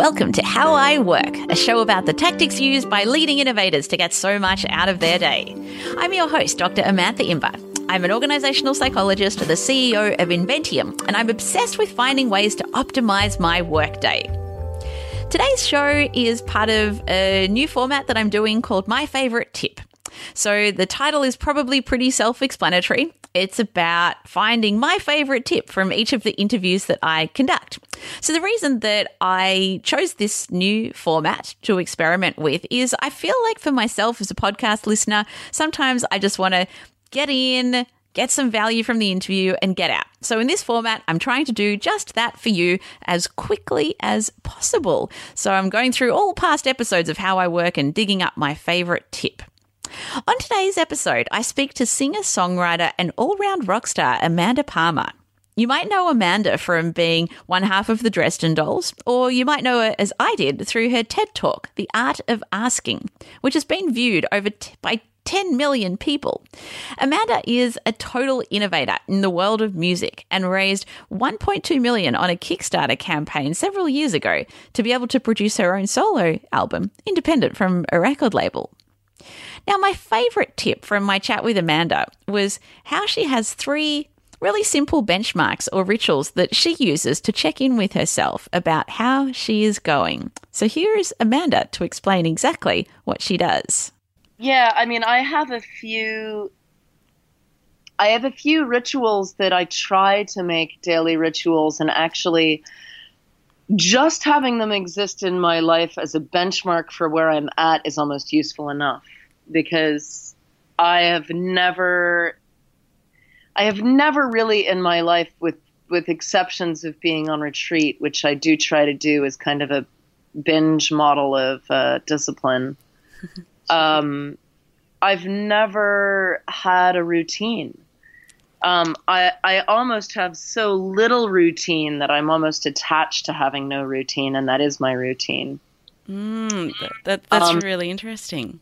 Welcome to How I Work, a show about the tactics used by leading innovators to get so much out of their day. I'm your host, Dr. Amantha Imber. I'm an organizational psychologist, the CEO of Inventium, and I'm obsessed with finding ways to optimize my workday. Today's show is part of a new format that I'm doing called My Favorite Tip. So the title is probably pretty self explanatory. It's about finding my favorite tip from each of the interviews that I conduct. So, the reason that I chose this new format to experiment with is I feel like for myself as a podcast listener, sometimes I just want to get in, get some value from the interview, and get out. So, in this format, I'm trying to do just that for you as quickly as possible. So, I'm going through all past episodes of how I work and digging up my favorite tip. On today's episode, I speak to singer songwriter and all round rock star Amanda Palmer. You might know Amanda from being one half of the Dresden Dolls, or you might know her as I did through her TED Talk, The Art of Asking, which has been viewed over t- by 10 million people. Amanda is a total innovator in the world of music and raised 1.2 million on a Kickstarter campaign several years ago to be able to produce her own solo album, independent from a record label. Now, my favorite tip from my chat with Amanda was how she has three really simple benchmarks or rituals that she uses to check in with herself about how she is going. So here is Amanda to explain exactly what she does. Yeah, I mean, I have a few I have a few rituals that I try to make daily rituals and actually just having them exist in my life as a benchmark for where I'm at is almost useful enough because I have never I have never really in my life with with exceptions of being on retreat, which I do try to do as kind of a binge model of uh, discipline. um, I've never had a routine. Um, I, I almost have so little routine that I'm almost attached to having no routine, and that is my routine. Mm, that, that, that's um, really interesting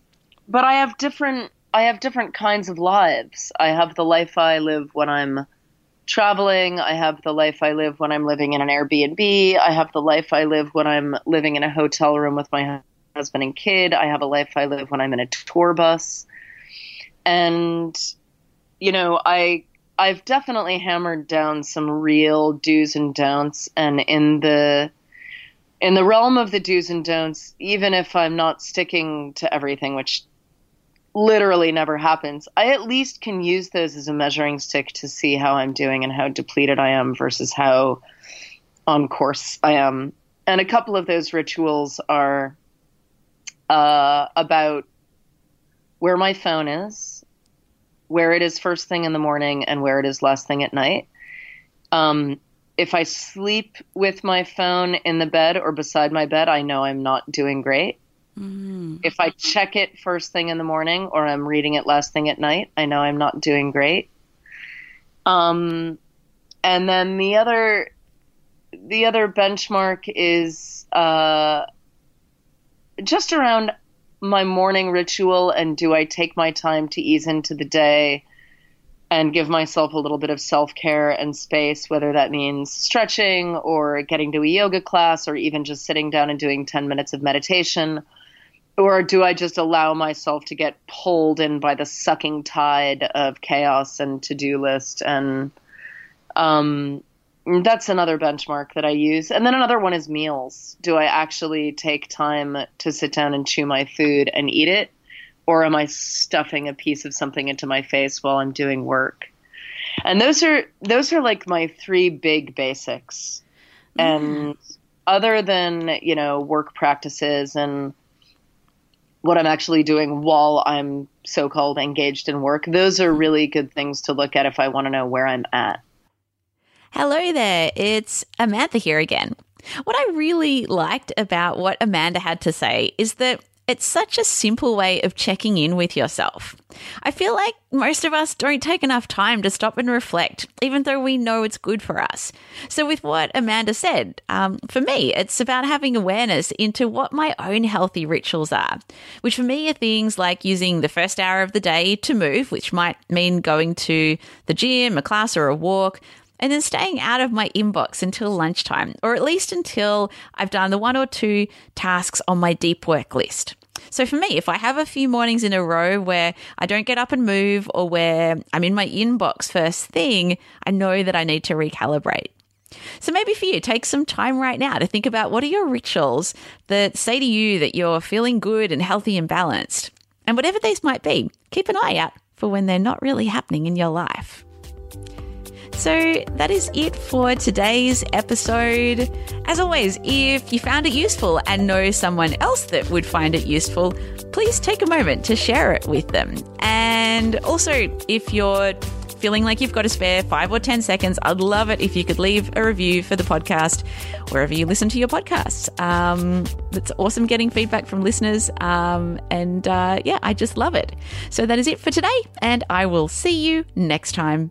but I have different I have different kinds of lives. I have the life I live when I'm traveling. I have the life I live when I'm living in an Airbnb. I have the life I live when I'm living in a hotel room with my husband and kid. I have a life I live when I'm in a tour bus. And you know, I I've definitely hammered down some real do's and don'ts and in the in the realm of the do's and don'ts, even if I'm not sticking to everything, which literally never happens, I at least can use those as a measuring stick to see how I'm doing and how depleted I am versus how on course I am. And a couple of those rituals are uh, about where my phone is, where it is first thing in the morning, and where it is last thing at night. Um, if I sleep with my phone in the bed or beside my bed, I know I'm not doing great. Mm-hmm. If I check it first thing in the morning or I'm reading it last thing at night, I know I'm not doing great. Um, and then the other, the other benchmark is uh, just around my morning ritual and do I take my time to ease into the day and give myself a little bit of self care and space, whether that means stretching or getting to a yoga class or even just sitting down and doing 10 minutes of meditation or do I just allow myself to get pulled in by the sucking tide of chaos and to do list? And um, that's another benchmark that I use. And then another one is meals. Do I actually take time to sit down and chew my food and eat it? Or am I stuffing a piece of something into my face while I'm doing work? And those are those are like my three big basics. Mm. And other than, you know, work practices and what I'm actually doing while I'm so called engaged in work. Those are really good things to look at if I want to know where I'm at. Hello there, it's Amantha here again. What I really liked about what Amanda had to say is that it's such a simple way of checking in with yourself. I feel like most of us don't take enough time to stop and reflect, even though we know it's good for us. So, with what Amanda said, um, for me, it's about having awareness into what my own healthy rituals are, which for me are things like using the first hour of the day to move, which might mean going to the gym, a class, or a walk and then staying out of my inbox until lunchtime, or at least until I've done the one or two tasks on my deep work list. So for me, if I have a few mornings in a row where I don't get up and move or where I'm in my inbox first thing, I know that I need to recalibrate. So maybe for you, take some time right now to think about what are your rituals that say to you that you're feeling good and healthy and balanced. And whatever these might be, keep an eye out for when they're not really happening in your life. So that is it for today's episode. As always, if you found it useful and know someone else that would find it useful, please take a moment to share it with them. And also, if you're feeling like you've got a spare five or 10 seconds, I'd love it if you could leave a review for the podcast wherever you listen to your podcasts. Um, it's awesome getting feedback from listeners. Um, and uh, yeah, I just love it. So that is it for today. And I will see you next time.